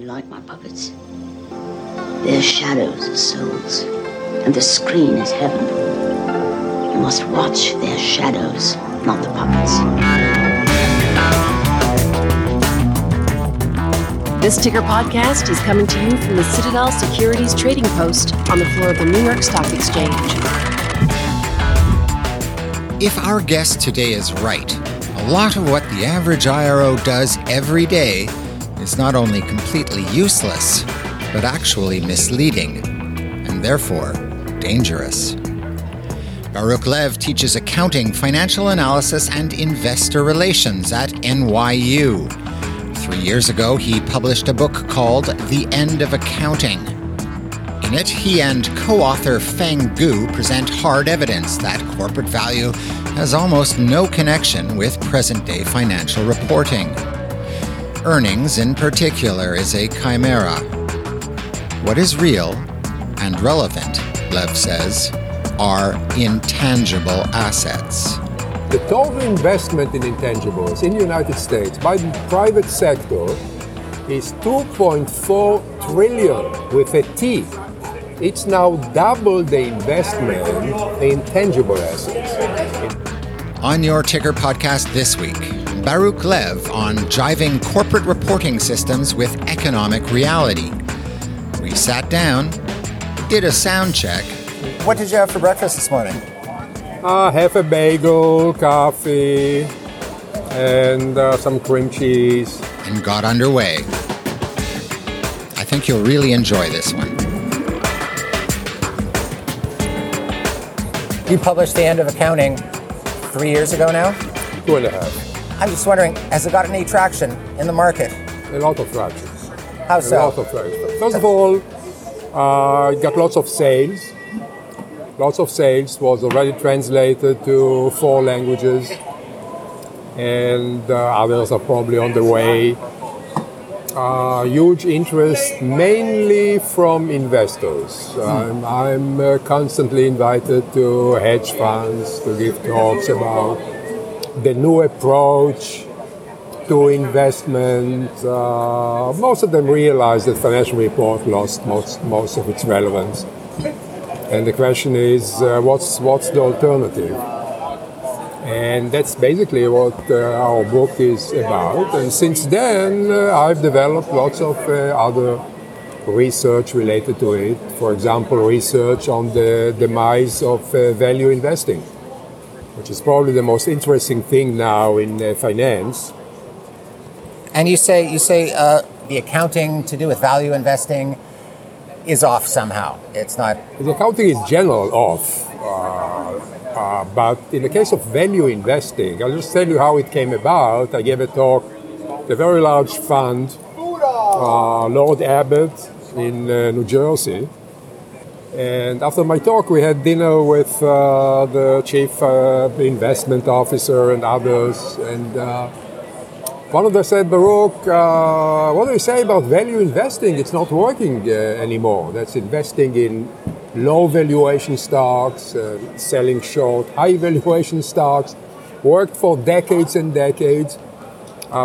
You like my puppets? Their shadows are souls, and the screen is heaven. You must watch their shadows, not the puppets. This Ticker podcast is coming to you from the Citadel Securities Trading Post on the floor of the New York Stock Exchange. If our guest today is right, a lot of what the average IRO does every day is not only completely useless, but actually misleading, and therefore dangerous. Baruch Lev teaches accounting, financial analysis, and investor relations at NYU. Three years ago, he published a book called The End of Accounting. In it, he and co author Feng Gu present hard evidence that corporate value has almost no connection with present day financial reporting. Earnings, in particular, is a chimera. What is real and relevant, Lev says, are intangible assets. The total investment in intangibles in the United States by the private sector is 2.4 trillion with a T. It's now double the investment in tangible assets. On your Ticker podcast this week, Baruch Lev on jiving corporate reporting systems with economic reality. We sat down, did a sound check. What did you have for breakfast this morning? Uh, half a bagel, coffee, and uh, some cream cheese. And got underway. I think you'll really enjoy this one. You published The End of Accounting three years ago now? Two and a half. I'm just wondering, has it got any traction in the market? A lot of traction. How A lot of traction. First of all, uh, it got lots of sales. Lots of sales was already translated to four languages, and uh, others are probably on the way. Uh, huge interest, mainly from investors. I'm, I'm uh, constantly invited to hedge funds to give talks about the new approach to investment. Uh, most of them realize that financial report lost most, most of its relevance. And the question is, uh, what's, what's the alternative? And that's basically what uh, our book is about. And since then, uh, I've developed lots of uh, other research related to it. For example, research on the demise of uh, value investing, which is probably the most interesting thing now in uh, finance. And you say you say uh, the accounting to do with value investing is off somehow. It's not. The accounting is general off. Uh, uh, but in the case of value investing, I'll just tell you how it came about. I gave a talk, to a very large fund, uh, Lord Abbett in uh, New Jersey. And after my talk, we had dinner with uh, the chief uh, investment officer and others. And uh, one of them said, Baruch, uh, what do you say about value investing? It's not working uh, anymore. That's investing in low valuation stocks, uh, selling short, high valuation stocks. Worked for decades and decades.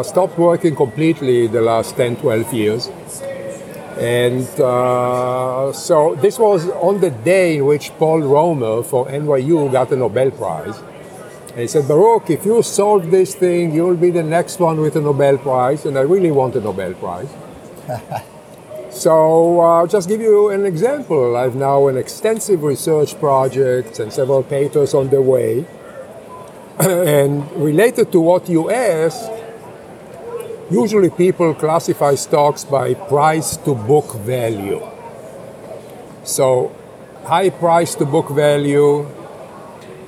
Stopped working completely the last 10, 12 years. And uh, so this was on the day in which Paul Romer for NYU got a Nobel Prize. And he said, Baruch, if you solve this thing, you'll be the next one with a Nobel Prize. And I really want a Nobel Prize. so uh, I'll just give you an example. I've now an extensive research project and several papers on the way. and related to what you asked, usually people classify stocks by price to book value. So high price to book value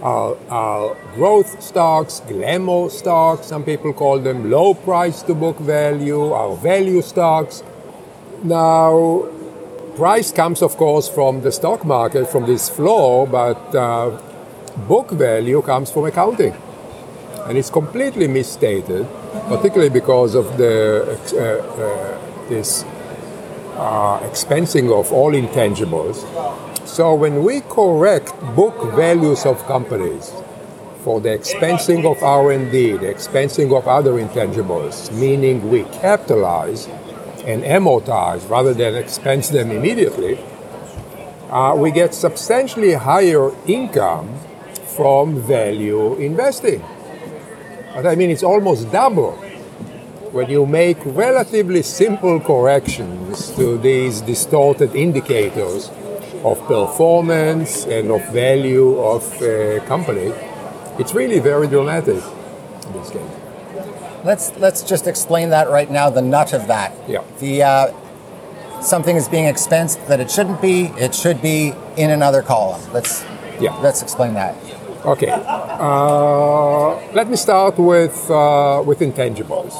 are, are growth stocks, glamour stocks, some people call them low price to book value, are value stocks. Now, price comes, of course, from the stock market, from this floor, but uh, book value comes from accounting. And it's completely misstated, particularly because of the uh, uh, this uh, expensing of all intangibles. So when we correct book values of companies for the expensing of R&D, the expensing of other intangibles, meaning we capitalize and amortize rather than expense them immediately, uh, we get substantially higher income from value investing. But I mean, it's almost double when you make relatively simple corrections to these distorted indicators of performance and of value of a company, it's really very dramatic in this case. Let's let's just explain that right now. The nut of that. Yeah. The uh, something is being expensed that it shouldn't be. It should be in another column. Let's Yeah. Let's explain that. Okay. Uh, let me start with, uh, with intangibles.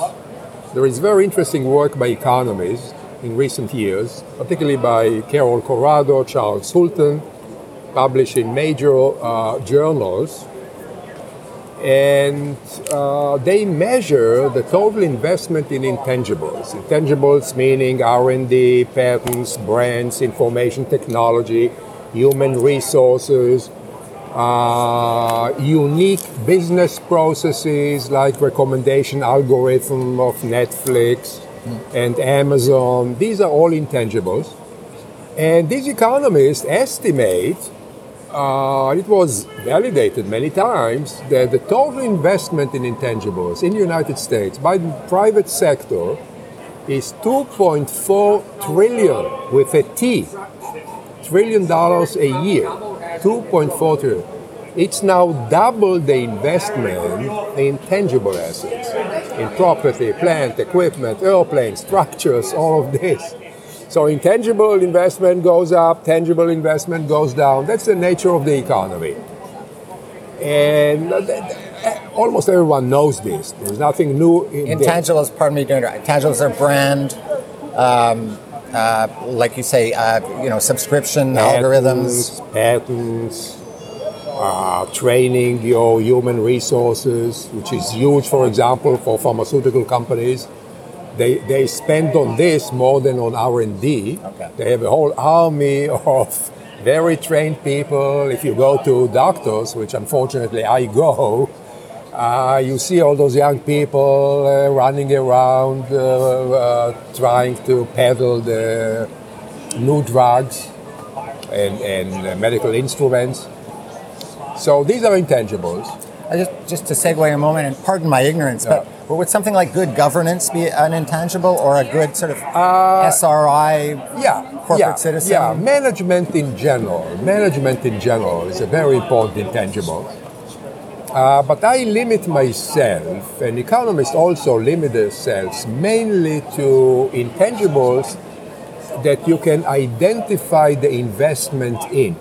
There is very interesting work by economists in recent years, particularly by Carol Corrado, Charles Hulten, published in major uh, journals. And uh, they measure the total investment in intangibles. Intangibles meaning R&D, patents, brands, information technology, human resources, uh, unique business processes like recommendation algorithm of Netflix and Amazon. These are all intangibles. And these economists estimate, uh, it was validated many times, that the total investment in intangibles in the United States by the private sector is 2.4 trillion with a T, trillion dollars a year. 2.4 trillion. It's now double the investment in tangible assets, in property, plant, equipment, airplanes, structures, all of this. So intangible investment goes up, tangible investment goes down. That's the nature of the economy. And almost everyone knows this. There's nothing new in. Intangibles. Pardon me. Intangibles are brand. Um, uh, like you say, uh, you know, subscription algorithms. patents, uh, training your human resources, which is huge, for example, for pharmaceutical companies. They, they spend on this more than on R&D. Okay. They have a whole army of very trained people. If you go to doctors, which unfortunately I go, uh, you see all those young people uh, running around uh, uh, trying to peddle the new drugs and, and uh, medical instruments. So these are intangibles. I just, just to segue a moment, and pardon my ignorance, but, but would something like good governance be an intangible or a good sort of SRI Yeah, corporate yeah, citizen? Yeah, management in general. Management in general is a very important intangible. Uh, but I limit myself, and economists also limit themselves mainly to intangibles that you can identify the investment in.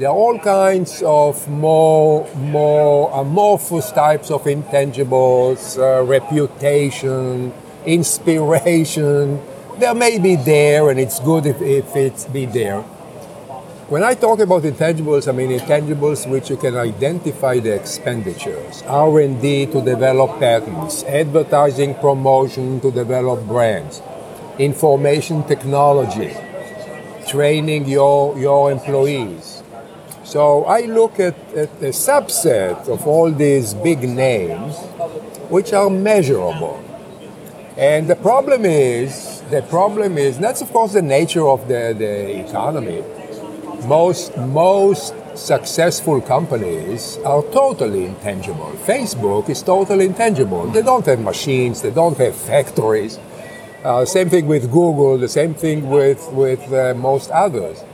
There are all kinds of more, more amorphous types of intangibles, uh, reputation, inspiration. They may be there, and it's good if, if it's be there. When I talk about intangibles, I mean intangibles which you can identify the expenditures, R&D to develop patents, advertising promotion to develop brands, information technology, training your, your employees. So I look at, at a subset of all these big names which are measurable. And the problem is, the problem is, that's of course the nature of the, the economy most most successful companies are totally intangible. Facebook is totally intangible. They don't have machines. They don't have factories. Uh, same thing with Google. The same thing with with uh, most others.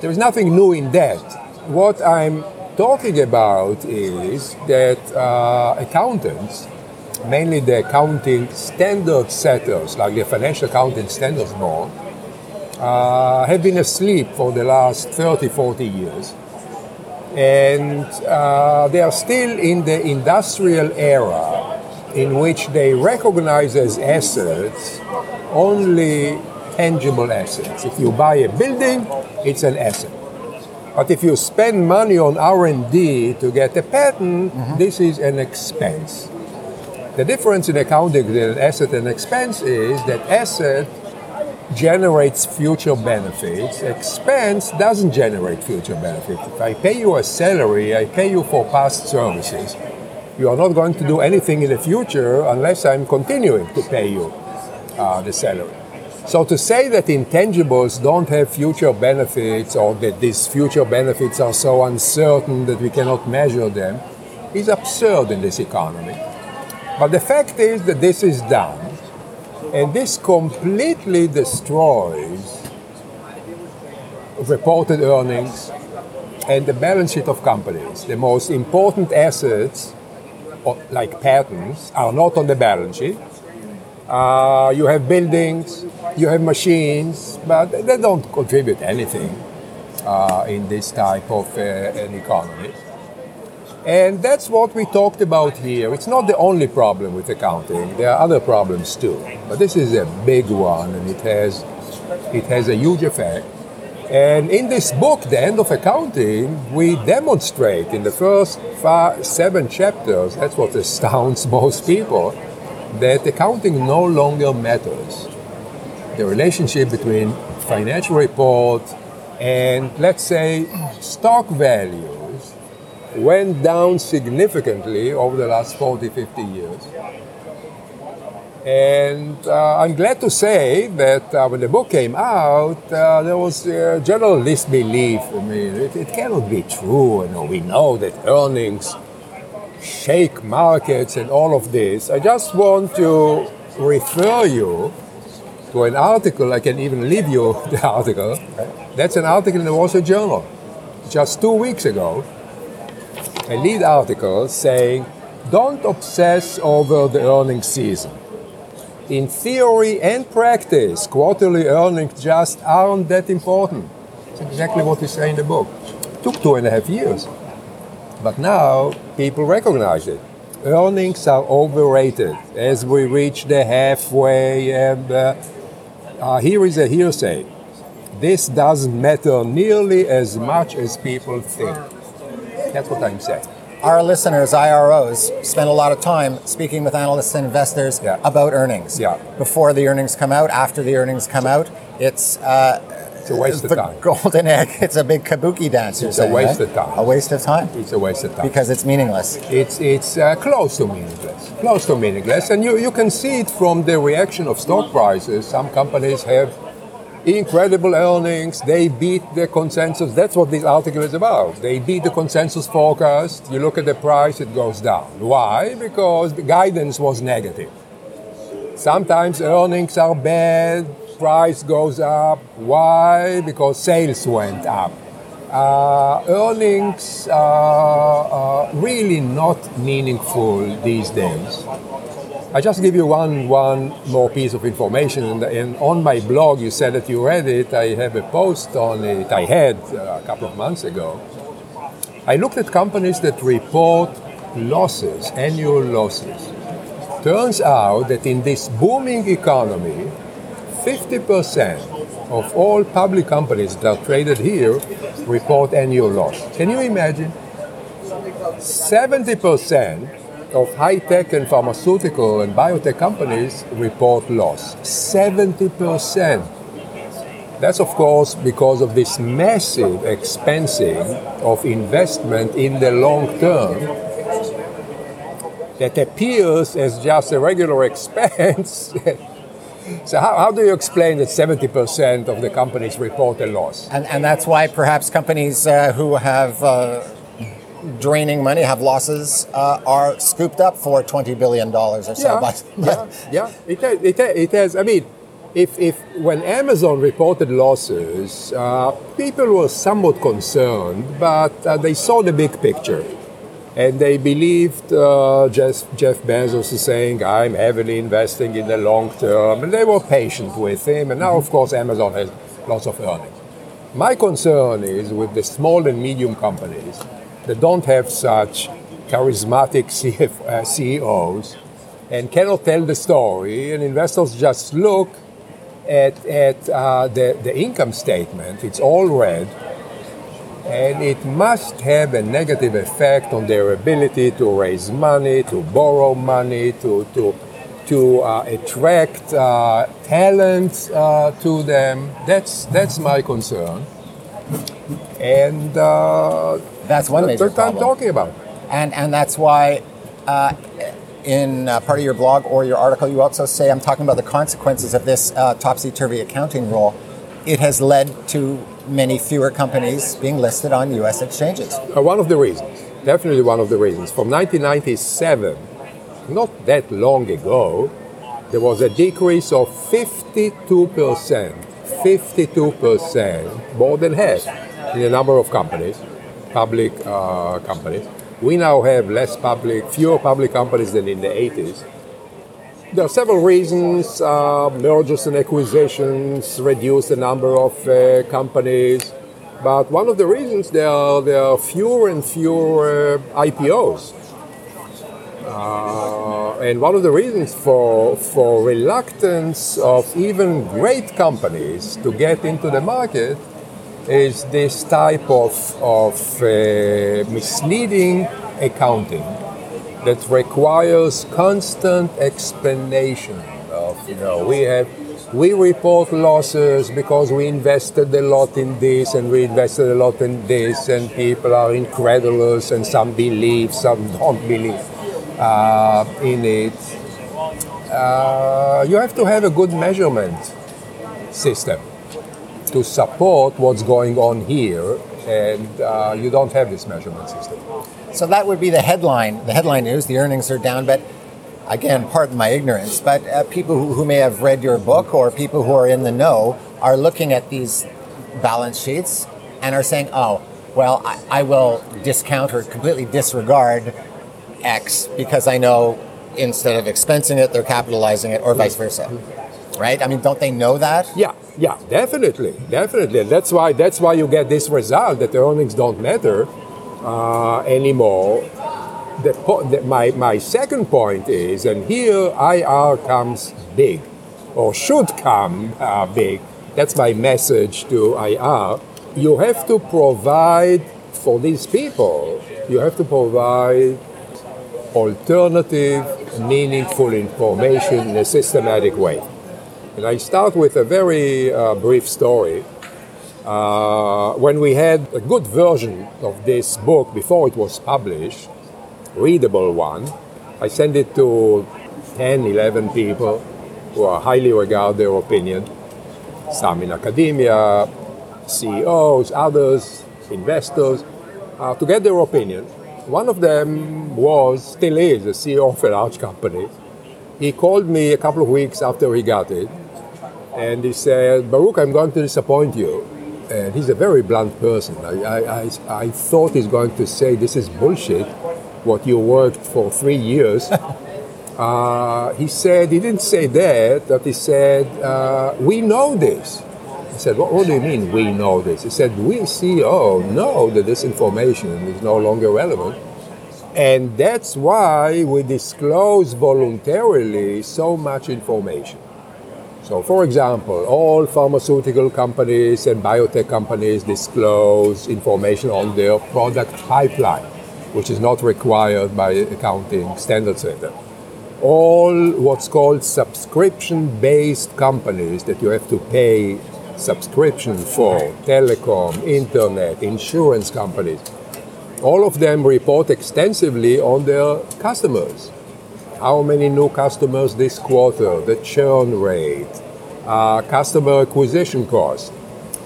There is nothing new in that. What I'm talking about is that uh, accountants, mainly the accounting standard setters, like the Financial Accounting Standards Board, uh, have been asleep for the last 30, 40 years. And uh, they are still in the industrial era in which they recognize as assets only tangible assets. If you buy a building, it's an asset. But if you spend money on R&D to get a patent, this is an expense. The difference in accounting between an asset and expense is that asset generates future benefits. Expense doesn't generate future benefits. If I pay you a salary, I pay you for past services. You are not going to do anything in the future unless I'm continuing to pay you uh, the salary. So to say that intangibles don't have future benefits or that these future benefits are so uncertain that we cannot measure them is absurd in this economy. But the fact is that this is done, and this completely destroys reported earnings and the balance sheet of companies. The most important assets, like patents, are not on the balance sheet. Uh, you have buildings, you have machines, but they don't contribute anything uh, in this type of uh, an economy. And that's what we talked about here. It's not the only problem with accounting. There are other problems too. But this is a big one and it has, it has a huge effect. And in this book, The End of Accounting, we demonstrate in the first five, seven chapters, that's what astounds most people, that accounting no longer matters the relationship between financial report and, let's say, stock values went down significantly over the last 40, 50 years. And uh, I'm glad to say that uh, when the book came out, uh, there was a general disbelief. I mean, it, it cannot be true. You know, we know that earnings shake markets and all of this. I just want to refer you to an article. I can even leave you the article. That's an article in the Wall Street Journal just two weeks ago. A lead article saying, don't obsess over the earnings season. In theory and practice, quarterly earnings just aren't that important. It's exactly what we say in the book. It took two and a half years. But now people recognize it earnings are overrated as we reach the halfway and uh, uh, here is a hearsay. This doesn't matter nearly as much as people think. That's what I'm saying. Our listeners, IROs, spend a lot of time speaking with analysts and investors Yeah. about earnings. Yeah. Before the earnings come out, after the earnings come out, it's uh, It's a waste of the time. golden egg. It's a big kabuki dance. It's a waste right? of time. A waste of time It's a waste of time. because it's meaningless. it's it's uh, close to meaningless. Close to meaningless, and you, you can see it from the reaction of stock prices. Some companies have incredible earnings. They beat the consensus. That's what this article is about. They beat the consensus forecast. You look at the price, it goes down. Why? Because the guidance was negative. Sometimes earnings are bad, price goes up. Why? Because sales went up. Uh, earnings are, are really not meaningful these days. I just give you one one more piece of information, and, and on my blog you said that you read it. I have a post on it. I had uh, a couple of months ago. I looked at companies that report losses, annual losses. Turns out that in this booming economy, 50% of all public companies that are traded here report annual loss. Can you imagine? 70% of high tech and pharmaceutical and biotech companies report loss. 70%. That's, of course, because of this massive expensing of investment in the long term that appears as just a regular expense. so, how, how do you explain that 70% of the companies report a loss? And, and that's why perhaps companies uh, who have uh, draining money, have losses, uh, are scooped up for $20 billion or so. Yeah, by- yeah, yeah. It has, it, has, it has. I mean, if, if when Amazon reported losses, uh, people were somewhat concerned, but uh, they saw the big picture. And they believed uh, Jeff, Jeff Bezos is saying, I'm heavily investing in the long term. And they were patient with him. And now, of course, Amazon has lots of earnings. My concern is with the small and medium companies that don't have such charismatic CF, uh, CEOs and cannot tell the story, and investors just look at, at uh, the, the income statement, it's all red, and it must have a negative effect on their ability to raise money, to borrow money, to, to, to uh, attract uh, talent uh, to them. That's, that's my concern. And uh, That's one that's major what I'm problem. talking about. and and that's why uh, in uh, part of your blog or your article, you also say, I'm talking about the consequences of this uh, topsy turvy accounting rule. It has led to many fewer companies being listed on US exchanges. Uh, one of the reasons, definitely one of the reasons. From 1997, not that long ago, there was a decrease of 52%, 52%, more than half in the number of companies, public uh, companies. We now have less public, fewer public companies than in the 80s. There are several reasons. Uh, mergers and acquisitions reduce the number of uh, companies. But one of the reasons there are, there are fewer and fewer uh, IPOs. Uh, and one of the reasons for, for reluctance of even great companies to get into the market is this type of, of uh, misleading accounting that requires constant explanation of, you know, we have we report losses because we invested a lot in this and we invested a lot in this and people are incredulous and some believe some don't believe uh, in it uh, you have to have a good measurement system to support what's going on here, and uh, you don't have this measurement system. So that would be the headline. The headline news: the earnings are down, but again, pardon my ignorance, but uh, people who, who may have read your book or people who are in the know are looking at these balance sheets and are saying, "Oh, well, I, I will discount or completely disregard X because I know instead of expensing it, they're capitalizing it, or vice versa." Right? I mean, don't they know that? Yeah, yeah, definitely, definitely. That's why that's why you get this result that the earnings don't matter uh, anymore. The, the, my, my second point is, and here IR comes big, or should come uh, big. That's my message to IR. You have to provide for these people. You have to provide alternative, meaningful information in a systematic way. And I start with a very uh, brief story. Uh, when we had a good version of this book before it was published, readable one, I sent it to 10, 11 people who are highly regard their opinion, some in academia, CEOs, others, investors, uh, to get their opinion. One of them was, still is, the CEO of a large company. He called me a couple of weeks after he got it and he said, Baruch, I'm going to disappoint you. And he's a very blunt person. I, I, I, I thought he's going to say, This is bullshit, what you worked for three years. uh, he said, He didn't say that, but he said, uh, We know this. I said, what, what, do you mean we know this? He said, We CEO oh, know that this information is no longer relevant. And that's why we disclose voluntarily so much information. So, for example, all pharmaceutical companies and biotech companies disclose information on their product pipeline, which is not required by accounting standards center. All what's called subscription based companies that you have to pay subscription for, telecom, internet, insurance companies, all of them report extensively on their customers how many new customers this quarter, the churn rate, uh, customer acquisition cost.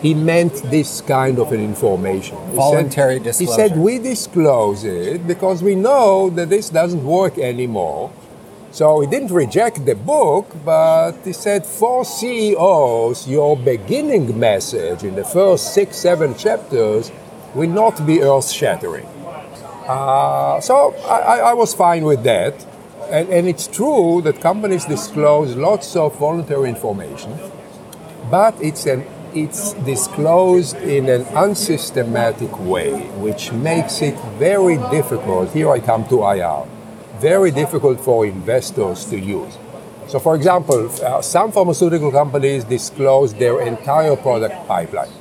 He meant this kind of an information. He Voluntary said, disclosure. He said, we disclose it because we know that this doesn't work anymore. So he didn't reject the book, but he said, for CEOs, your beginning message in the first six, seven chapters will not be earth shattering. Uh, so I, I was fine with that. And, and it's true that companies disclose lots of voluntary information, but it's an it's disclosed in an unsystematic way, which makes it very difficult. Here I come to IR, very difficult for investors to use. So, for example, uh, some pharmaceutical companies disclose their entire product pipeline,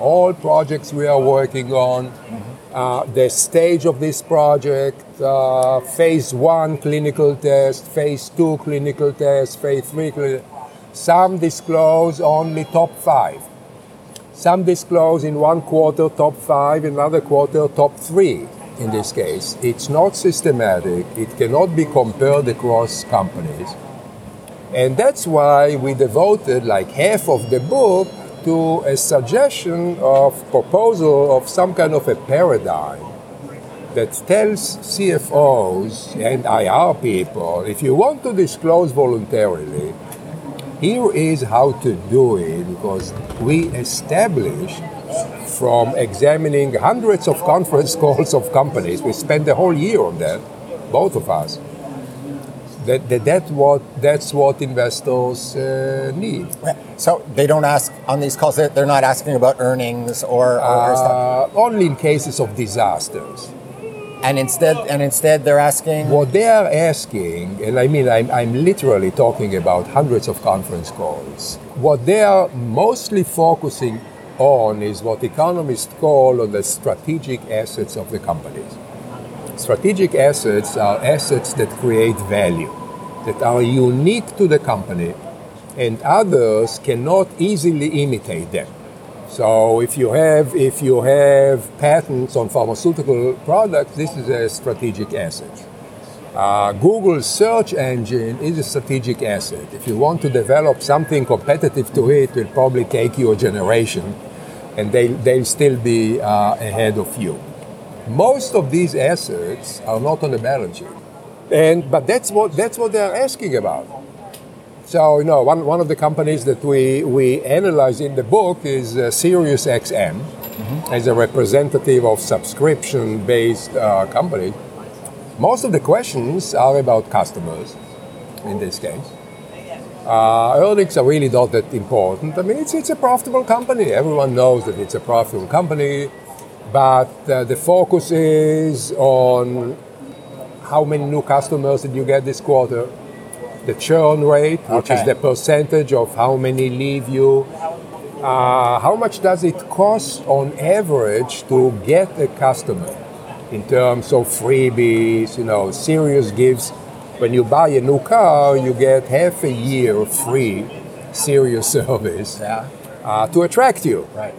all projects we are working on, uh, the stage of this project, uh, phase one clinical test, phase two clinical test, phase three clinical Some disclose only top five. Some disclose in one quarter top five, in another quarter top three. In this case. It's not systematic. It cannot be compared across companies. And that's why we devoted like half of the book to a suggestion of proposal of some kind of a paradigm that tells CFOs and IR people if you want to disclose voluntarily, here is how to do it because we established from examining hundreds of conference calls of companies, we spent the whole year on that, both of us. That, that, that what, that's what investors uh, need. So they don't ask on these calls. They're, they're not asking about earnings or, or. Uh, only in cases of disasters. And instead, and instead, they're asking. What they are asking, and I mean, I'm, I'm literally talking about hundreds of conference calls. What they are mostly focusing on is what economists call the strategic assets of the companies. Strategic assets are assets that create value, that are unique to the company, and others cannot easily imitate them. So if you have if you have patents on pharmaceutical products, this is a strategic asset. Uh, Google's search engine is a strategic asset. If you want to develop something competitive to it, it will probably take you a generation, and they, they'll still be uh, ahead of you. Most of these assets are not on the balance sheet, and but that's what that's what they're asking about. So, you know, one, one of the companies that we, we analyze in the book is uh, SiriusXM mm-hmm. as a representative of subscription based uh, company. Most of the questions are about customers in this case. Uh, earnings are really not that important. I mean, it's, it's a profitable company. Everyone knows that it's a profitable company, but uh, the focus is on how many new customers did you get this quarter? the churn rate, which Okay. is the percentage of how many leave you. Uh, how much does it cost on average to get a customer in terms of freebies? You know, Sirius gives when you buy a new car, you get half a year free Sirius service Yeah. uh, to attract you. Right.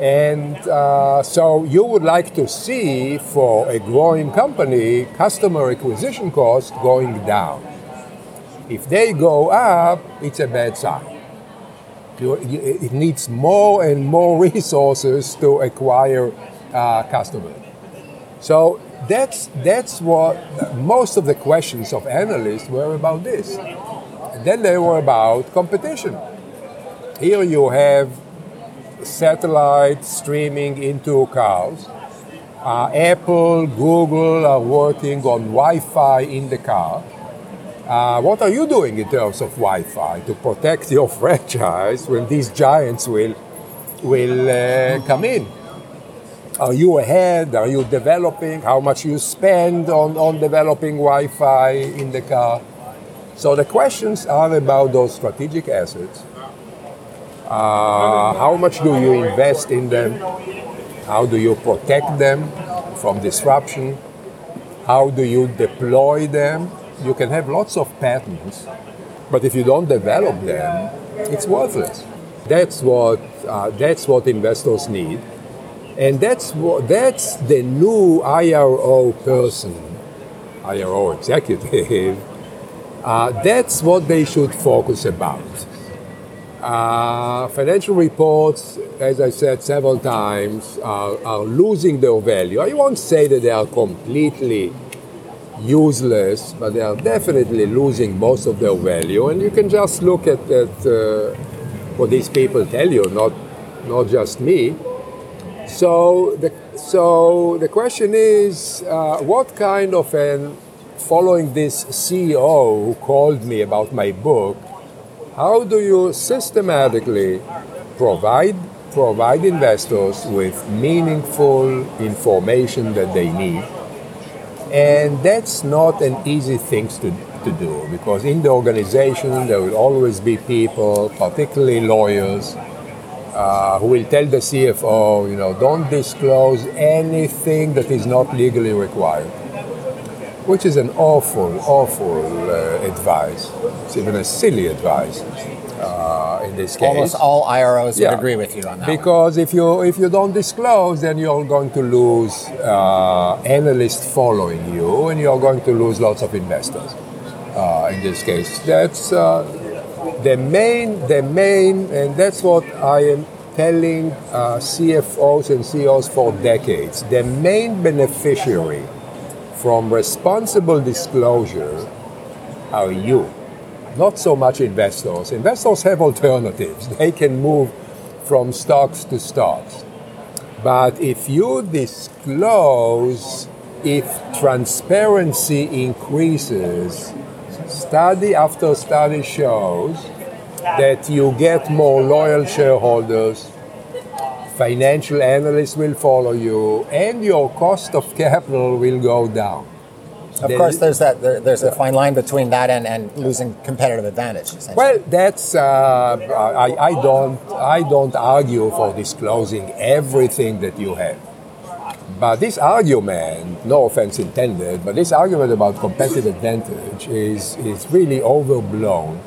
And uh, so you would like to see for a growing company customer acquisition costs going down. If they go up, it's a bad sign. You, you, it needs more and more resources to acquire uh, customers. So that's, that's what most of the questions of analysts were about this. And then they were about competition. Here you have satellite streaming into cars. Uh, Apple, Google are working on Wi-Fi in the car. Uh, what are you doing in terms of Wi-Fi to protect your franchise when these giants will will uh, come in? Are you ahead? Are you developing? How much you spend on, on developing Wi-Fi in the car? So the questions are about those strategic assets. Uh, how much do you invest in them? How do you protect them from disruption? How do you deploy them? You can have lots of patents, but if you don't develop them, it's worthless. That's what uh, that's what investors need, and that's what that's the new IRO person, IRO executive. Uh, that's what they should focus about. Uh, financial reports, as I said several times, are, are losing their value. I won't say that they are completely useless, but they are definitely losing most of their value. And you can just look at, at uh, what these people tell you, not, not just me. So the, so the question is, uh, what kind of an, following this CEO who called me about my book, how do you systematically provide provide investors with meaningful information that they need? And that's not an easy thing to, to do because in the organization there will always be people, particularly lawyers, uh, who will tell the CFO, you know, don't disclose anything that is not legally required, which is an awful, awful uh, advice. It's even a silly advice. Uh, in this case. Almost all IROs Yeah. would agree with you on that. one. Because if you if you don't disclose, then you're going to lose uh, analysts following you, and you're going to lose lots of investors. Uh, in this case, that's uh, the main the main, and that's what I am telling uh, CFOs and CEOs for decades. The main beneficiary from responsible disclosure are you not so much investors. Investors have alternatives. They can move from stocks to stocks. But if you disclose, if transparency increases, study after study shows that you get more loyal shareholders, financial analysts will follow you, and your cost of capital will go down. Of Then- course, there's that. There, there's a fine line between that and, and losing competitive advantage. Well, that's uh, I, I don't I don't argue for disclosing everything that you have. But this argument, no offense intended, but this argument about competitive advantage is is really overblown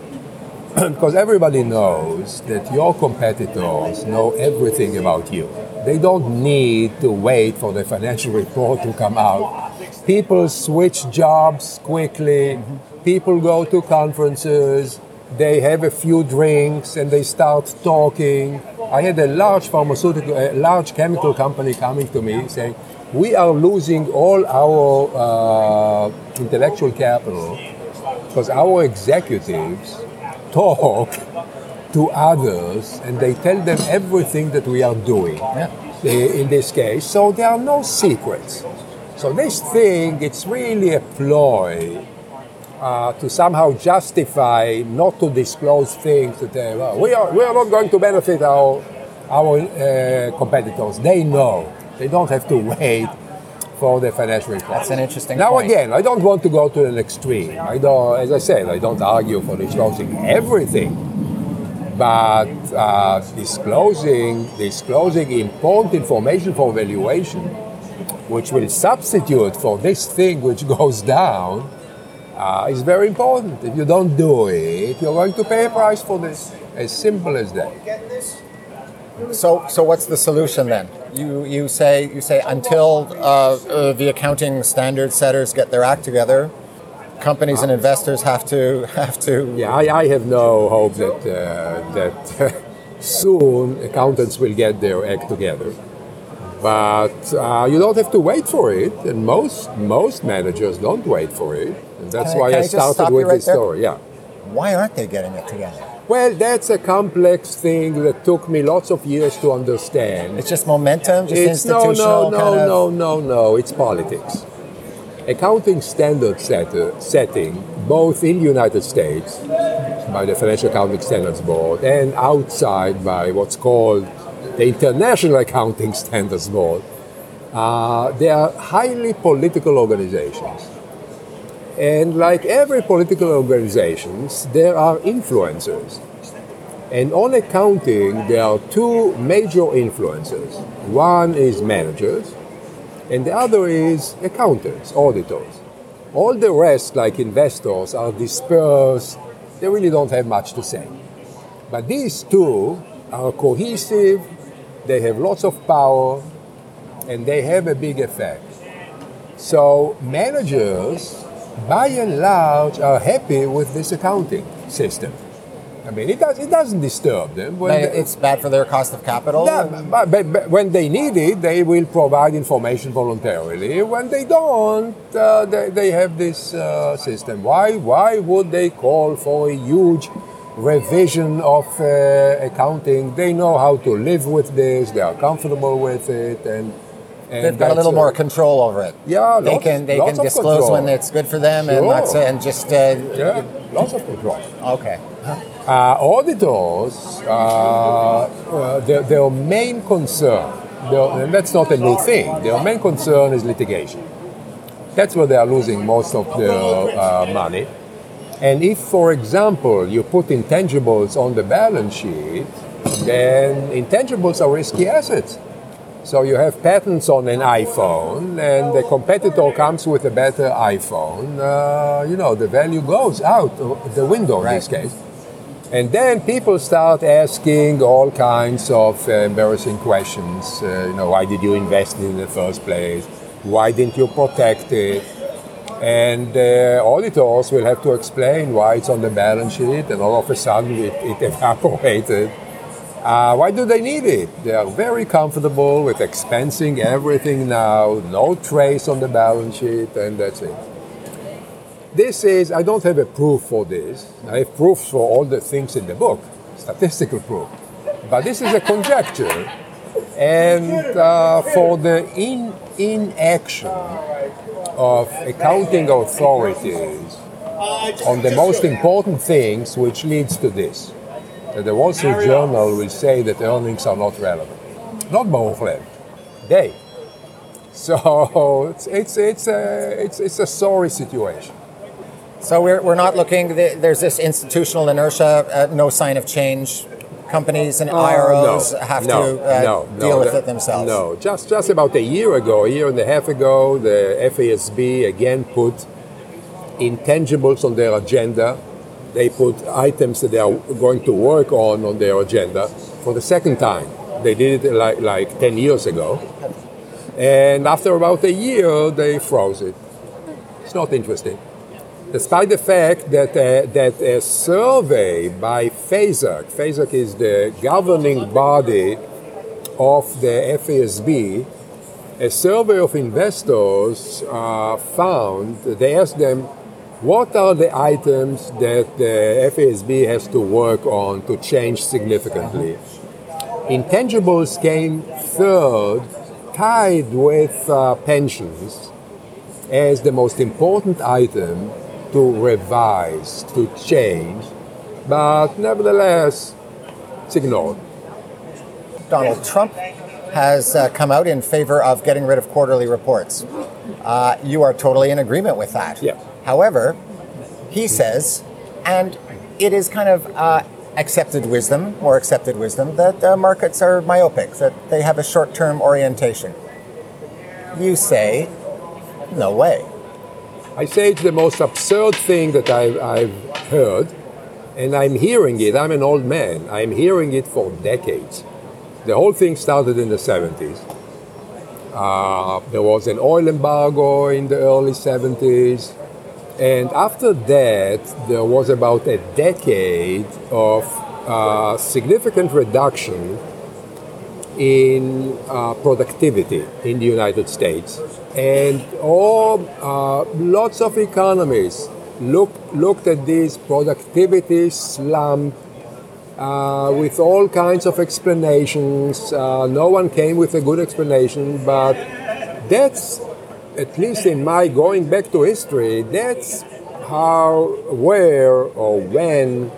because everybody knows that your competitors know everything about you. They don't need to wait for the financial report to come out. People switch jobs quickly. People go to conferences. They have a few drinks and they start talking. I had a large pharmaceutical, a large chemical company coming to me saying, "We are losing all our uh, intellectual capital because our executives talk to others and they tell them everything that we are doing Yeah. in this case. So there are no secrets. So this thing, it's really a ploy uh, to somehow justify not to disclose things that they, well, we, are, we are not going to benefit our, our uh, competitors. They know. They don't have to wait for the financial report. That's an interesting Now point. again, I don't want to go to an extreme. I don't, as I said, I don't argue for disclosing everything, but uh, disclosing disclosing important information for valuation, which will substitute for this thing which goes down, uh, is very important. If you don't do it, you're going to pay a price for this. As simple as that. So, so what's the solution then? You you say you say until uh, uh, the accounting standard setters get their act together, companies and investors have to have to. Yeah, I, I have no hope that uh, that soon accountants will get their act together. But uh, you don't have to wait for it, and most most managers don't wait for it. And that's Can why I I started with right this there? story. Yeah. Why aren't they getting it together? Well, that's a complex thing that took me lots of years to understand. It's just momentum, just It's no, institutional no, no, kind of. no, no, no. It's politics. Accounting standard setter, setting, both in the United States by the Financial Accounting Standards Board and outside by what's called the International Accounting Standards Board, uh, they are highly political organizations. And like every political organizations, there are influencers. And on accounting, there are two major influencers. One is managers, and the other is accountants, auditors. All the rest, like investors, are dispersed. They really don't have much to say. But these two are cohesive, they have lots of power, and they have a big effect. So managers, by and large, are happy with this accounting system. I mean, it, does, it doesn't disturb them. When they- it's bad for their cost of capital. yeah, but, but, but when they need it, they will provide information voluntarily. When they don't, uh, they, they have this uh, system. Why, why would they call for a huge revision of uh, accounting? They know how to live with this, they are comfortable with it, and, and They've got a little more control over it. Yeah, they can they can disclose control. when it's good for them and Sure. not say, and just uh, Yeah, lots of control. okay. Uh, auditors, uh, uh, their, their main concern, their, and that's not a new thing, their main concern is litigation. That's where they are losing most of their uh, money. And if, for example, you put intangibles on the balance sheet, then intangibles are risky assets. So you have patents on an iPhone, and the competitor comes with a better iPhone. Uh, you know, the value goes out of the window in this case. And then people start asking all kinds of uh, embarrassing questions. Uh, you know, why did you invest in the first place? Why didn't you protect it? And uh, auditors will have to explain why it's on the balance sheet and all of a sudden it, it evaporated. Uh, why do they need it? They are very comfortable with expensing everything now, no trace on the balance sheet, and that's it. This is, I don't have a proof for this. I have proofs for all the things in the book, statistical proof. But this is a conjecture. And uh, for the in, inaction of accounting authorities on the most important things which leads to this. The Wall Street Journal will say that earnings are not relevant. Not Baruch they. So it's, it's, it's, a, it's, it's a sorry situation. So we're, we're not looking, there's this institutional inertia, uh, no sign of change. Companies and IROs uh, no, have no, to uh, no, deal with it themselves. No, just, just about a year ago, a year and a half ago, the FASB again put intangibles on their agenda. They put items that they are going to work on on their agenda for the second time. They did it like, like 10 years ago. And after about a year, they froze it. It's not interesting despite the fact that, uh, that a survey by FASAC, FASAC is the governing body of the FASB, a survey of investors uh, found, they asked them, what are the items that the FASB has to work on to change significantly? Intangibles came third, tied with uh, pensions, as the most important item to revise, to change, but nevertheless, it's ignored. Donald Trump has uh, come out in favor of getting rid of quarterly reports. Uh, you are totally in agreement with that. Yeah. However, he says, and it is kind of uh, accepted wisdom, or accepted wisdom, that uh, markets are myopic, that they have a short term orientation. You say, no way. I say it's the most absurd thing that I've, I've heard, and I'm hearing it. I'm an old man. I'm hearing it for decades. The whole thing started in the 70s. Uh, there was an oil embargo in the early 70s. And after that, there was about a decade of uh, significant reduction in uh, productivity in the United States. And all, uh, lots of economists look, looked at this productivity slump uh, with all kinds of explanations. Uh, no one came with a good explanation, but that's, at least in my going back to history, that's how, where, or when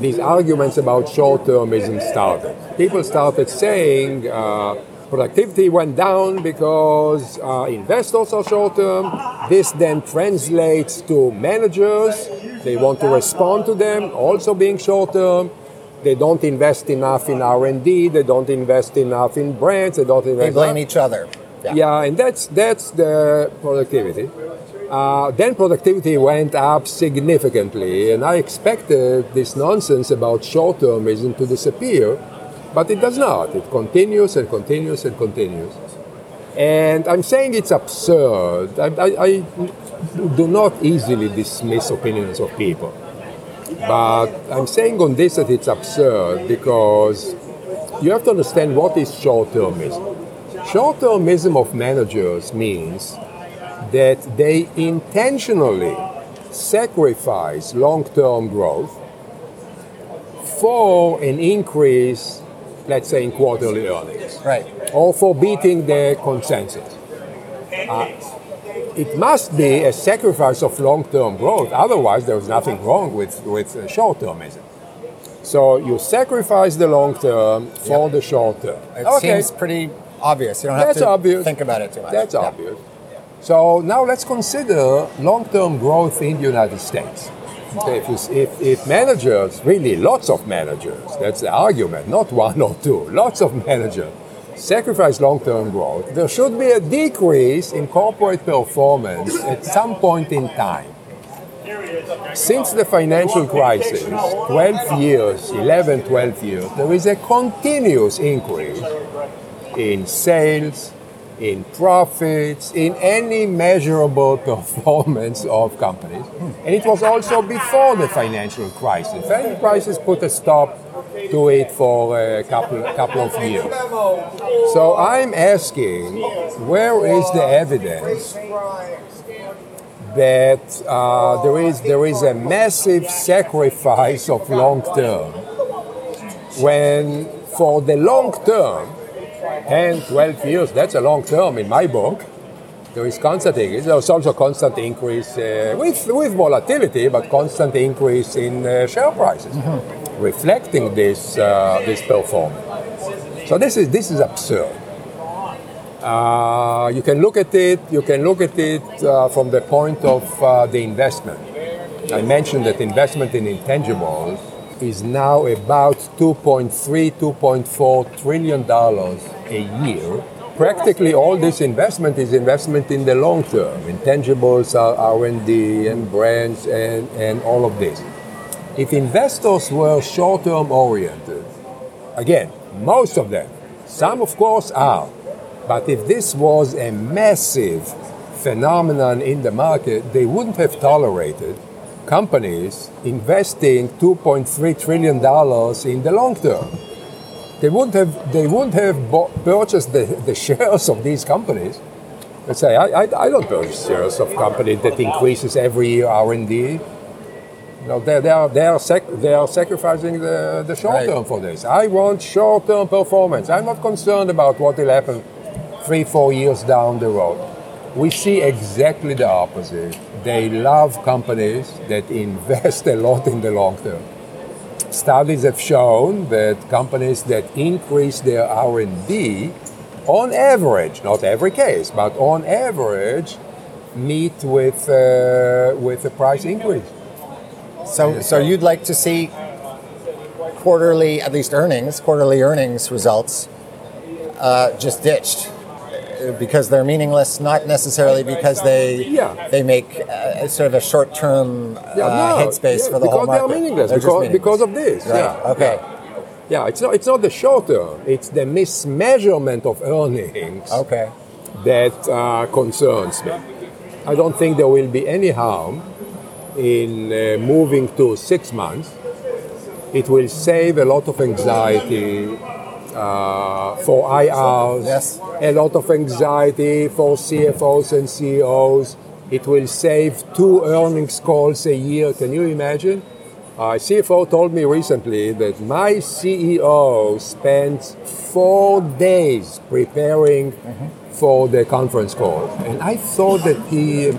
these arguments about short-termism started. People started saying uh, productivity went down because uh, investors are short-term. This then translates to managers. They want to respond to them, also being short-term. They don't invest enough in R&D. They don't invest enough in brands. They don't invest. They blame each other. Yeah. yeah, and that's that's the productivity. Uh, then productivity went up significantly, and I expected this nonsense about short termism to disappear, but it does not. It continues and continues and continues. And I'm saying it's absurd. I, I, I do not easily dismiss opinions of people. But I'm saying on this that it's absurd because you have to understand what is short termism. Short termism of managers means that they intentionally sacrifice long term growth for an increase, let's say, in quarterly earnings. Right. Or for beating the consensus. Uh, it must be a sacrifice of long term growth, otherwise, there's nothing wrong with, with uh, short termism. So you sacrifice the long term for yep. the short term. It okay. seems pretty obvious. You don't have That's to obvious. think about it too much. That's obvious. So now let's consider long-term growth in the United States. Okay, if, you, if, if, managers, really lots of managers, that's the argument, not one or two, lots of managers sacrifice long-term growth, there should be a decrease in corporate performance at some point in time. Since the financial crisis, 12 years, 11, 12 years, there is a continuous increase in sales, in profits, in any measurable performance of companies. And it was also before the financial crisis. The financial crisis put a stop to it for a couple, couple of years. So I'm asking, where is the evidence that uh, there is there is a massive sacrifice of long term when for the long term 10 12 years that's a long term in my book there is constant increase there's also constant increase uh, with with volatility but constant increase in uh, share prices mm-hmm. Reflecting this uh, this performance so this is this is absurd uh, you can look at it. You can look at it uh, from the point of uh, the investment. I mentioned that investment in intangibles is now about 2.3, 2.4 trillion dollars a year. Practically all this investment is investment in the long term. Intangibles are R&D and brands and, and all of this. If investors were short-term oriented, again, most of them, some of course are, but if this was a massive phenomenon in the market, they wouldn't have tolerated companies investing 2.3 trillion dollars in the long term. They wouldn't have they wouldn't have bought, purchased the, the shares of these companies. Let's say I, I, I don't purchase shares of companies that increases every year R and D. No, they, they are they are they are sacrificing the, the short term right. for this. I want short term performance. I'm not concerned about what will happen three, four years down the road. We see exactly the opposite. They love companies that invest a lot in the long term. Studies have shown that companies that increase their R&D on average, not every case, but on average, meet with uh, with a price increase. So, so you'd like to see quarterly, at least earnings, quarterly earnings results, uh, just ditched because they're meaningless, not necessarily because they yeah. they make uh, sort of a short term uh, yeah, no, headspace yeah, for the whole market. They're meaningless, they're because, meaningless because of this. Right. Yeah. Okay. Yeah, it's not it's not the short term. It's the mismeasurement of earnings. Okay. That uh, concerns me. I don't think there will be any harm in uh, moving to six months. It will save a lot of anxiety uh, for IRs, yes. a lot of anxiety for CFOs and CEOs. It will save two earnings calls a year. Can you imagine? Uh, CFO told me recently that my CEO spends four days preparing mm-hmm. for the conference call, and I thought that he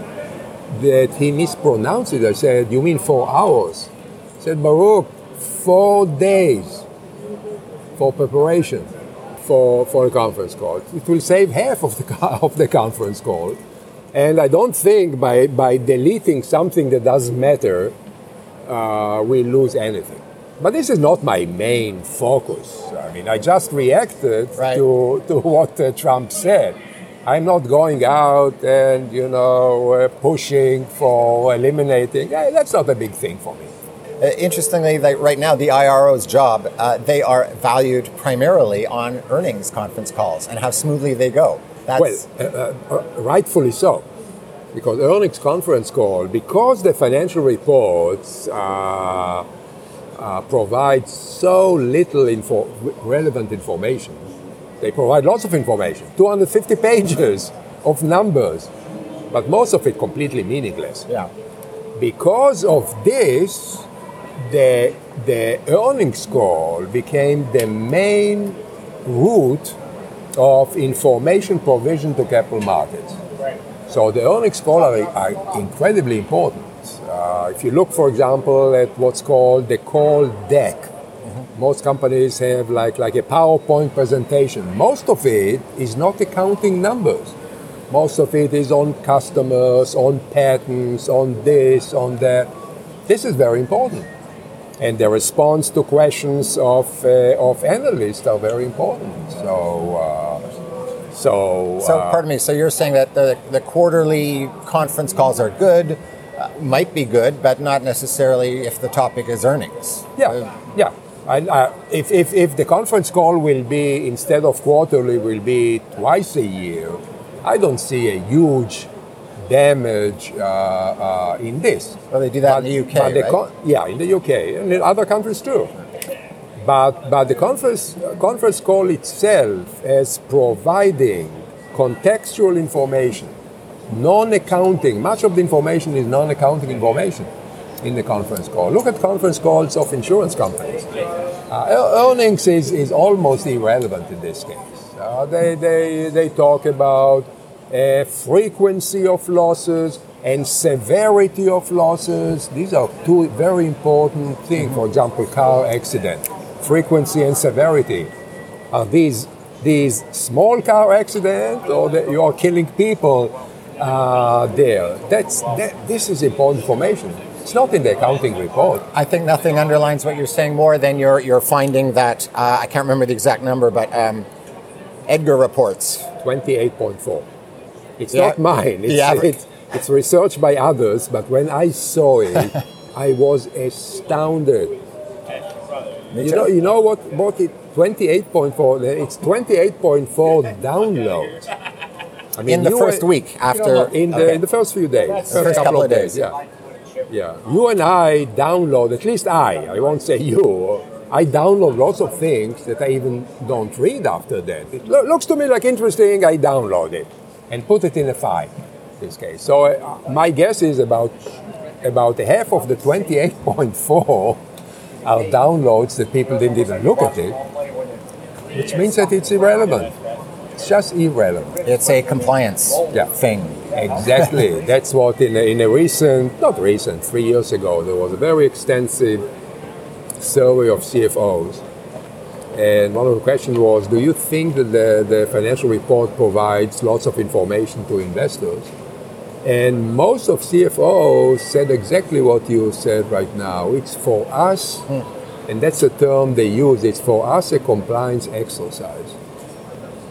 that he mispronounced it. I said, "You mean four hours?" I said, "Baruch, four days." for preparation for, for a conference call. It will save half of the, of the conference call. And I don't think by, by deleting something that doesn't matter, uh, we lose anything. But this is not my main focus. I mean, I just reacted right. to, to what uh, Trump said. I'm not going out and, you know, uh, pushing for eliminating. Yeah, that's not a big thing for me. Uh, interestingly, right now, the IRO's job, uh, they are valued primarily on earnings conference calls and how smoothly they go. That's well, uh, uh, rightfully so. Because earnings conference call, because the financial reports uh, uh, provide so little info- relevant information, they provide lots of information 250 pages of numbers, but most of it completely meaningless. Yeah. Because of this, the, the earnings call became the main route of information provision to capital markets. Right. So the earnings call are, are incredibly important. Uh, if you look, for example, at what's called the call deck. Most companies have like, like a PowerPoint presentation. Most of it is not accounting numbers. Most of it is on customers, on patents, on this, on that. This is very important and the response to questions of, uh, of analysts are very important. So, uh, so, so uh, pardon me. So you're saying that the, the quarterly conference calls are good. uh, might be good, but not necessarily if the topic is earnings. Yeah, Uh, yeah. And uh, if, if, if the conference call will be, instead of quarterly, will be twice a year, I don't see a huge damage uh, uh, in this. Well, they do that in the UK, but right? con- yeah, in the UK and in other countries too. But, but the conference, conference call itself is providing contextual information, non-accounting, much of the information is non-accounting information in the conference call. Look at conference calls of insurance companies. Uh, earnings is, is almost irrelevant in this case. Uh, they, they, they talk about uh, frequency of losses and severity of losses. These are two very important things. For example, car accident, frequency and severity. Are these these small car accident or you are killing people uh, there? That's that, this is important information. It's not in the accounting report. I think nothing underlines what you're saying more than your your finding that uh, I can't remember the exact number, but um, Edgar reports. 28.4. It's Yeah. not mine. It's, average. it's, it's researched by others, but when I saw it, I was astounded. You know, you know what? What it 28.4? It's 28.4 downloads. I mean, In the first and- week after- No, no, in the okay. in the first few days, First couple of days. yeah, yeah. You and I download. At least I. I won't say you. I download lots of things that I even don't read after that. It lo- looks to me like interesting. I download it and put it in a file. In this case, so uh, my guess is about about half of the 28.4 are downloads that people didn't even look at it, which means that it's irrelevant. It's just irrelevant. It's a compliance Yeah. thing. Exactly. That's what in a, in a recent, not recent, three years ago, there was a very extensive survey of CFOs. And one of the questions was, do you think that the, the financial report provides lots of information to investors? And most of CFOs said exactly what you said right now. It's for us, hmm. and that's the term they use, it's for us a compliance exercise.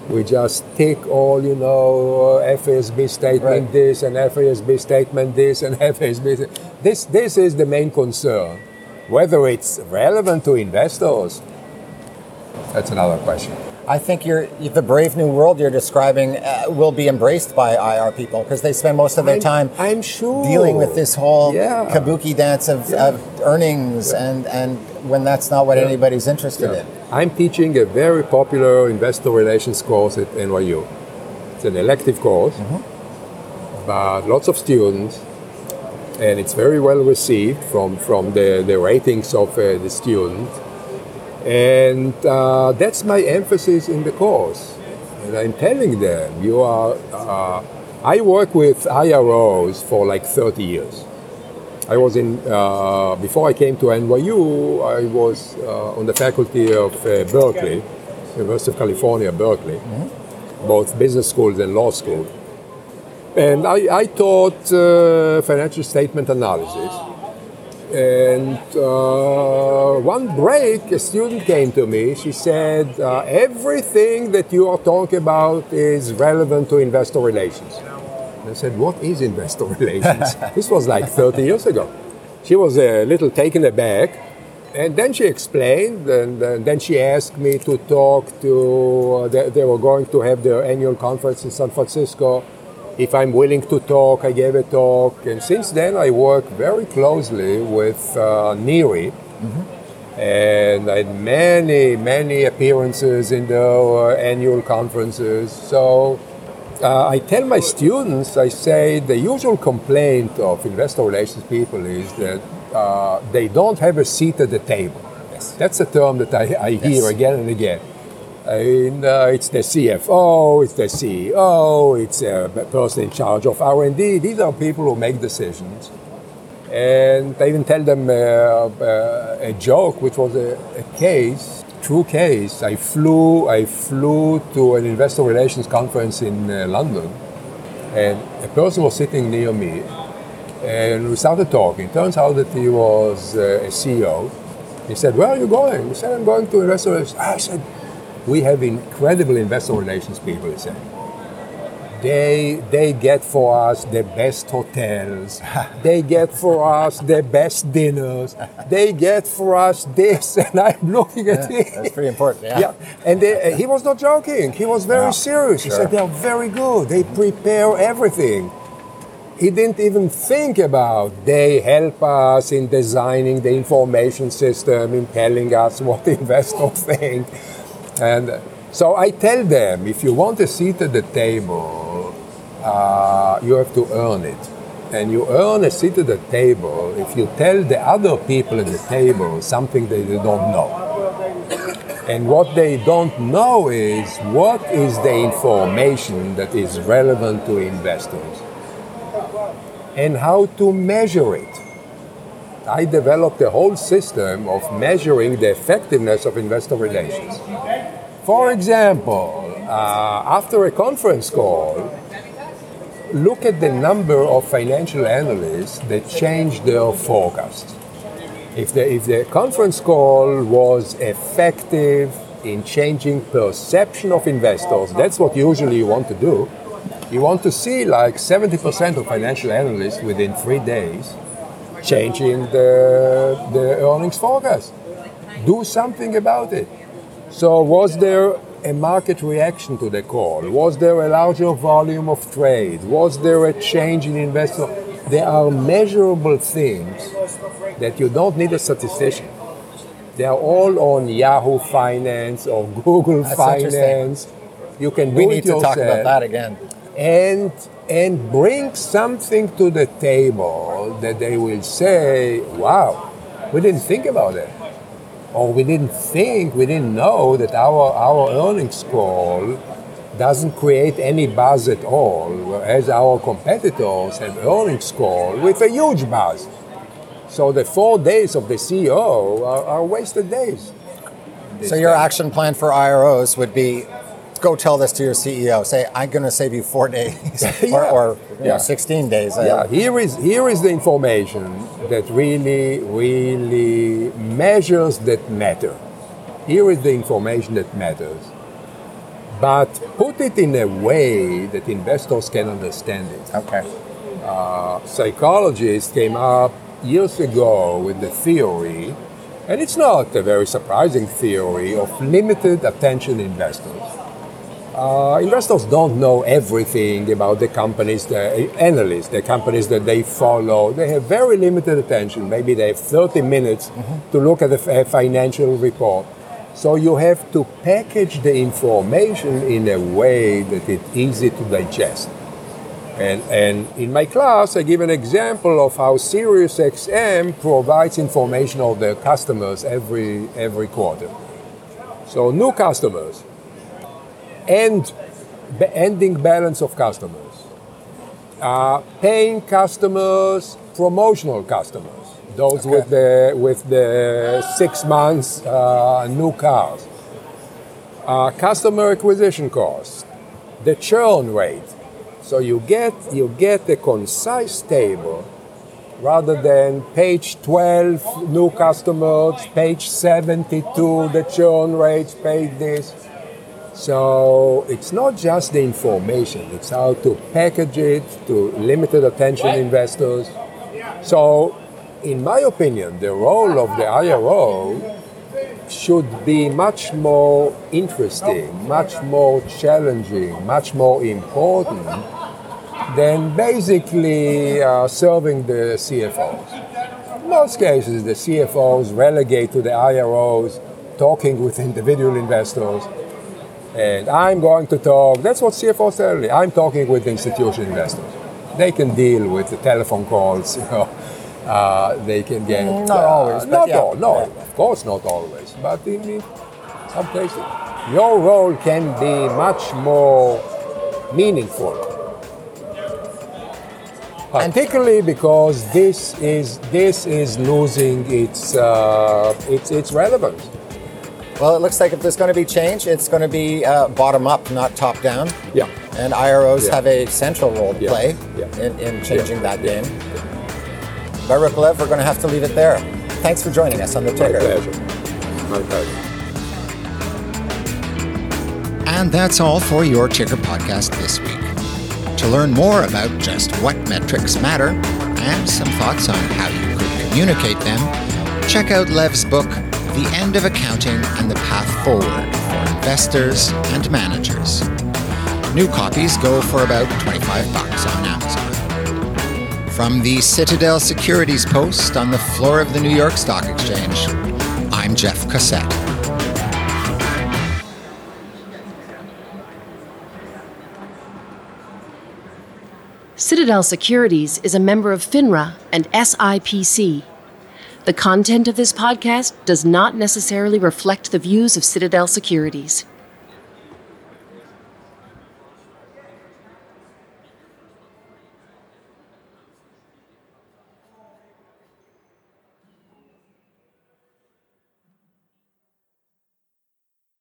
We just take all, you know, FASB statement Right. this and FASB statement this and FASB th- this. This is the main concern. Whether it's relevant to investors, that's another question. I think you're, the brave new world you're describing uh, will be embraced by IR people because they spend most of their I'm- time I'm sure dealing with this whole Yeah. kabuki dance of, of earnings and, and when that's not what anybody's interested Yeah. in. I'm teaching a very popular investor relations course at NYU. It's an elective course, but lots of students, and it's very well received from, from the, the ratings of uh, the student. And uh, that's my emphasis in the course. And I'm telling them, you are, uh, I work with IROs for like 30 years. I was in, uh, before I came to NYU, I was uh, on the faculty of uh, Berkeley, University of California, Berkeley, both business schools and law school. And I, I taught uh, financial statement analysis. And uh, one break, a student came to me. She said, uh, Everything that you are talking about is relevant to investor relations. And I said, What is investor relations? this was like 30 years ago. She was a little taken aback. And then she explained, and, uh, then she asked me to talk to, uh, they, they were going to have their annual conference in San Francisco. If I'm willing to talk, I gave a talk. And since then, I work very closely with uh, NIRI. And I had many, many appearances in their uh, annual conferences. So uh, I tell my students, I say the usual complaint of investor relations people is that uh, they don't have a seat at the table. That's a term that I, I hear Yes. again and again. And, uh, it's the CFO, it's the CEO, it's a person in charge of R&D. These are people who make decisions. And I even tell them uh, uh, a joke, which was a, a case, true case. I flew, I flew to an investor relations conference in uh, London, and a person was sitting near me, and we started talking. Turns out that he was uh, a CEO. He said, "Where are you going?" He said, "I'm going to investor relations." I said, "We have incredible investor relations people." He said, they they get for us the best hotels. They get for us the best dinners. They get for us this and i'm looking at Yeah, it that's pretty important. Yeah. yeah and they, uh, he was not joking. He was very Yeah, serious. He said they're very good. They prepare everything. He didn't even think about they help us in designing the information system in telling us what investors think. And uh, so I tell them if you want a seat at the table, uh, you have to earn it. And you earn a seat at the table if you tell the other people at the table something that they don't know. And what they don't know is what is the information that is relevant to investors and how to measure it. I developed a whole system of measuring the effectiveness of investor relations. For example, uh, after a conference call, look at the number of financial analysts that changed their forecast. If the, if the conference call was effective in changing perception of investors, that's what usually you want to do. You want to see like 70% of financial analysts within three days changing the, the earnings forecast. Do something about it. So, was there a market reaction to the call? Was there a larger volume of trade? Was there a change in investor? There are measurable things that you don't need a statistician. They are all on Yahoo Finance or Google That's Finance. You can do We need to talk about that again. and and bring something to the table that they will say, "Wow, we didn't think about it." Or we didn't think, we didn't know that our, our earnings call doesn't create any buzz at all, whereas our competitors have earnings call with a huge buzz. So the four days of the CEO are, are wasted days. So your action plan for IROs would be go tell this to your CEO. Say, I'm going to save you four days or, Yeah. or you know, 16 days. Uh, Yeah, here is here is the information that really, really measures that matter. Here is the information that matters. But put it in a way that investors can understand it. Okay. Uh, psychologists came up years ago with the theory, and it's not a very surprising theory, of limited attention investors. Uh, investors don't know everything about the companies, the uh, analysts, the companies that they follow. They have very limited attention. Maybe they have 30 minutes mm-hmm. to look at a f- a financial report. So you have to package the information in a way that it's easy to digest. And, and in my class, I give an example of how SiriusXM provides information of their customers every, every quarter. So new customers, end, ending balance of customers, uh, paying customers, promotional customers, those with the with the six months uh, new cars, uh, customer acquisition costs, the churn rate. So you get you get a concise table rather than page 12 new customers, page 72 the churn rates, page this. So it's not just the information, it's how to package it to limited attention investors. So, in my opinion, the role of the IRO should be much more interesting, much more challenging, much more important than basically uh, serving the CFOs. In most cases, the CFOs relegate to the IROs talking with individual investors and I'm going to talk. That's what CFOs tell me. I'm talking with institutional investors. They can deal with the telephone calls. You know, uh, they can get. Not uh, always, Not yeah. all. No, Yeah. of course not always. But in, some cases, your role can be much more meaningful. Particularly because this is this is losing its uh, its its relevance. Well, it looks like if there's going to be change, it's going to be uh, bottom up, not top down. Yeah. And IROs Yeah. have a central role to Yeah. play Yeah. in, in changing Yeah. that game. Baruch Lev, we're going to have to leave it there. Thanks for joining us on the Ticker. My pleasure. My pleasure. And that's all for your Ticker podcast this week. To learn more about just what metrics matter and some thoughts on how you could communicate them, check out Lev's book, The End of Accounting and the Path Forward for Investors and Managers. New copies go for about 25 bucks on Amazon. From the Citadel Securities Post on the floor of the New York Stock Exchange, I'm Jeff Cossette. Citadel Securities is a member of FINRA and SIPC. The content of this podcast does not necessarily reflect the views of Citadel Securities.